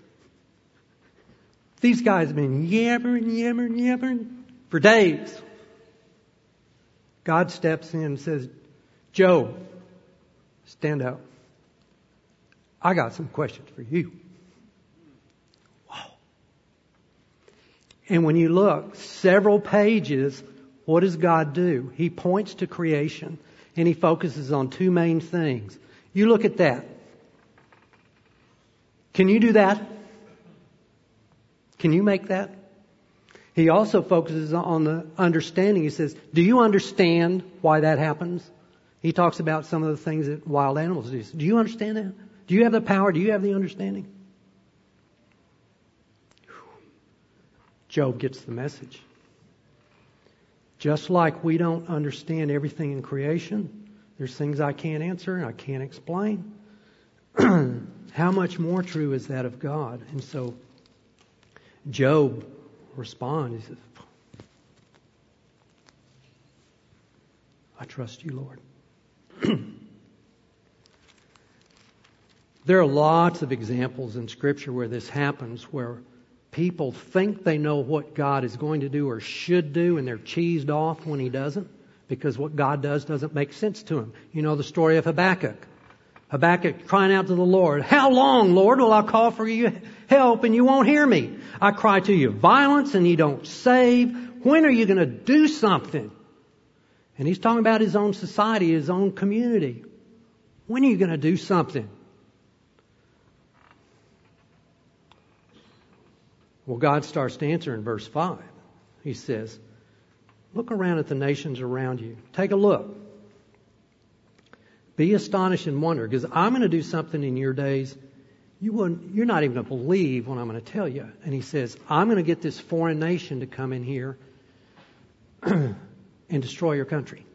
These guys have been yammering, yammering, yammering for days. God steps in and says, Joe, stand up. I got some questions for you. Wow. And when you look, several pages what does God do? He points to creation and he focuses on two main things. You look at that. Can you do that? Can you make that? He also focuses on the understanding. He says, Do you understand why that happens? He talks about some of the things that wild animals do. Do you understand that? Do you have the power? Do you have the understanding? Job gets the message. Just like we don't understand everything in creation, there's things I can't answer and I can't explain. How much more true is that of God? And so Job responds, he says, I trust you, Lord. there are lots of examples in Scripture where this happens, where people think they know what God is going to do or should do, and they're cheesed off when He doesn't because what God does doesn't make sense to him. You know the story of Habakkuk. Habakkuk crying out to the Lord, How long, Lord, will I call for you help and you won't hear me? I cry to you violence and you don't save. When are you going to do something? And he's talking about his own society, his own community. When are you going to do something? Well, God starts to answer in verse 5. He says, Look around at the nations around you. Take a look. Be astonished and wonder, because I'm going to do something in your days you wouldn't, you're not even going to believe what I'm going to tell you. And he says, I'm going to get this foreign nation to come in here and destroy your country.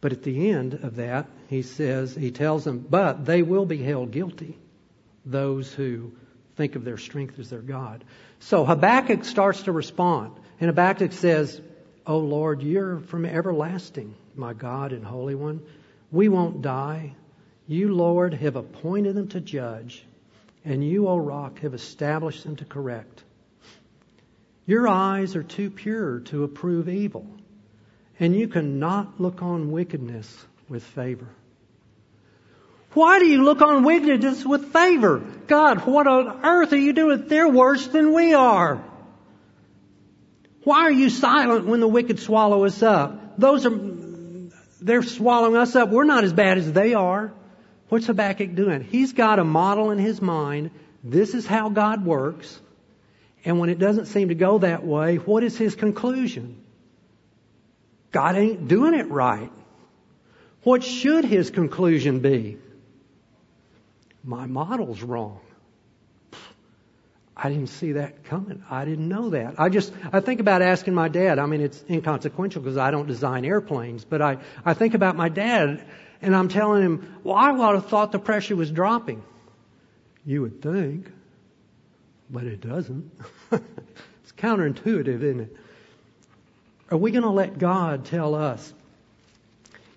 But at the end of that, he says, he tells them, but they will be held guilty those who think of their strength as their God. So Habakkuk starts to respond. And Habakkuk says, Oh Lord, you're from everlasting, my God and Holy One. We won't die. You, Lord, have appointed them to judge, and you, O rock, have established them to correct. Your eyes are too pure to approve evil, and you cannot look on wickedness with favor. Why do you look on wickedness with favor? God, what on earth are you doing? They're worse than we are. Why are you silent when the wicked swallow us up? Those are, they're swallowing us up. We're not as bad as they are. What's Habakkuk doing? He's got a model in his mind. This is how God works. And when it doesn't seem to go that way, what is his conclusion? God ain't doing it right. What should his conclusion be? My model's wrong. I didn't see that coming. I didn't know that. I just, I think about asking my dad. I mean, it's inconsequential because I don't design airplanes, but I, I think about my dad and I'm telling him, well, I would have thought the pressure was dropping. You would think, but it doesn't. it's counterintuitive, isn't it? Are we going to let God tell us?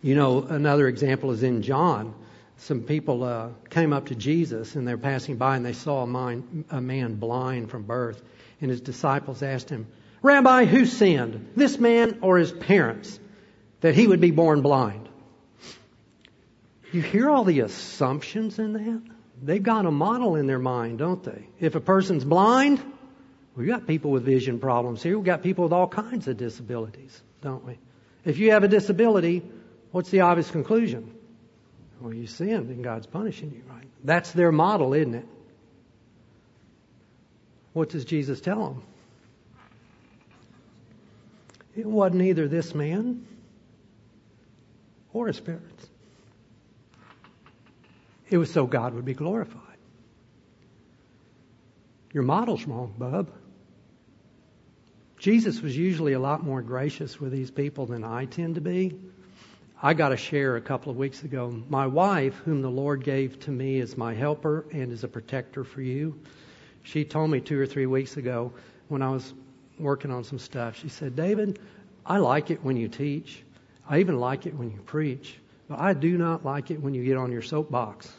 You know, another example is in John some people uh, came up to Jesus and they're passing by and they saw a, mind, a man blind from birth. And his disciples asked him, Rabbi, who sinned, this man or his parents, that he would be born blind? You hear all the assumptions in that? They've got a model in their mind, don't they? If a person's blind, we've got people with vision problems here. We've got people with all kinds of disabilities, don't we? If you have a disability, what's the obvious conclusion? Well, you sinned and God's punishing you, right? That's their model, isn't it? What does Jesus tell them? It wasn't either this man or his parents. It was so God would be glorified. Your model's wrong, bub. Jesus was usually a lot more gracious with these people than I tend to be. I got a share a couple of weeks ago. My wife, whom the Lord gave to me as my helper and as a protector for you, she told me two or three weeks ago when I was working on some stuff, she said, David, I like it when you teach. I even like it when you preach. But I do not like it when you get on your soapbox.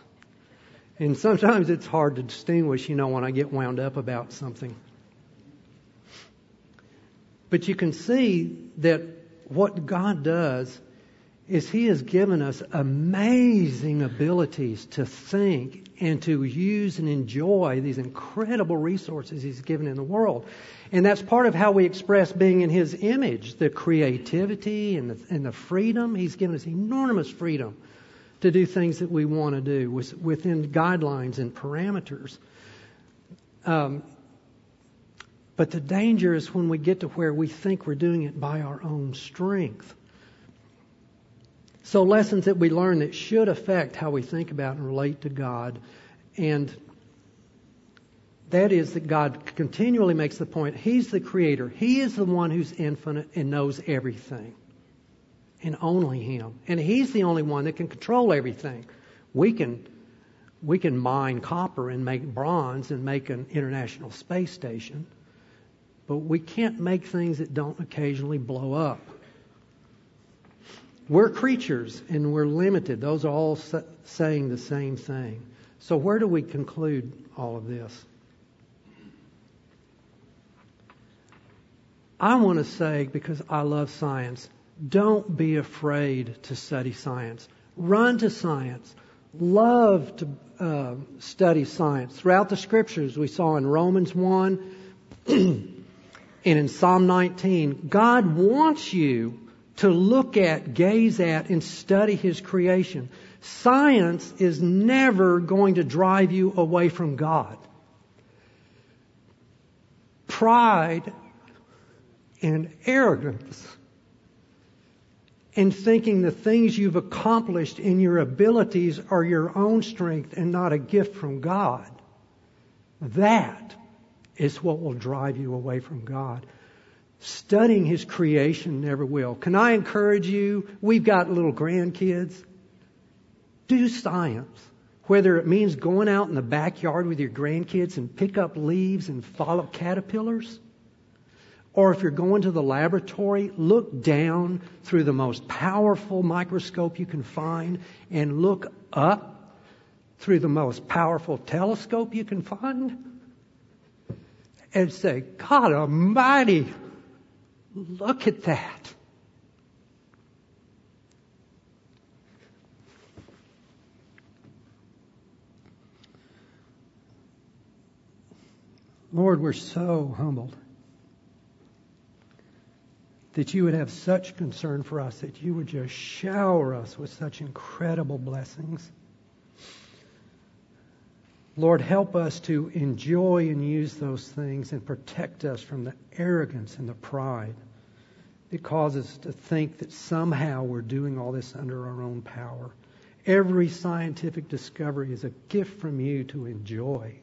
And sometimes it's hard to distinguish, you know, when I get wound up about something. But you can see that what God does is He has given us amazing abilities to think and to use and enjoy these incredible resources He's given in the world. And that's part of how we express being in His image, the creativity and the, and the freedom. He's given us enormous freedom to do things that we want to do within guidelines and parameters. Um, but the danger is when we get to where we think we're doing it by our own strength. So, lessons that we learn that should affect how we think about and relate to God. And that is that God continually makes the point He's the creator, He is the one who's infinite and knows everything. And only Him. And He's the only one that can control everything. We can, we can mine copper and make bronze and make an international space station, but we can't make things that don't occasionally blow up. We're creatures and we're limited. Those are all saying the same thing. So, where do we conclude all of this? I want to say, because I love science, don't be afraid to study science. Run to science. Love to uh, study science. Throughout the scriptures, we saw in Romans 1 and in Psalm 19, God wants you to look at, gaze at, and study His creation. Science is never going to drive you away from God. Pride and arrogance and thinking the things you've accomplished in your abilities are your own strength and not a gift from God. That is what will drive you away from God. Studying His creation never will. Can I encourage you? We've got little grandkids. Do science. Whether it means going out in the backyard with your grandkids and pick up leaves and follow caterpillars, or if you're going to the laboratory, look down through the most powerful microscope you can find and look up through the most powerful telescope you can find and say, God Almighty, Look at that. Lord, we're so humbled that you would have such concern for us, that you would just shower us with such incredible blessings. Lord, help us to enjoy and use those things and protect us from the arrogance and the pride it causes us to think that somehow we're doing all this under our own power. Every scientific discovery is a gift from you to enjoy.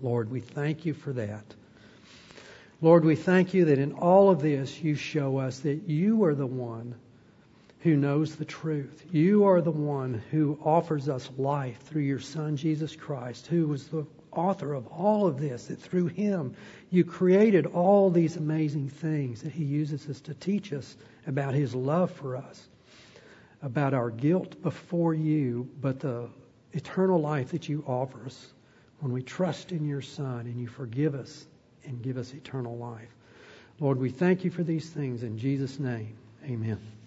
Lord, we thank you for that. Lord, we thank you that in all of this you show us that you are the one who knows the truth. You are the one who offers us life through your Son, Jesus Christ, who was the author of all of this, that through him you created all these amazing things that he uses us to teach us about his love for us, about our guilt before you, but the eternal life that you offer us when we trust in your Son and you forgive us and give us eternal life. Lord, we thank you for these things in Jesus' name. Amen.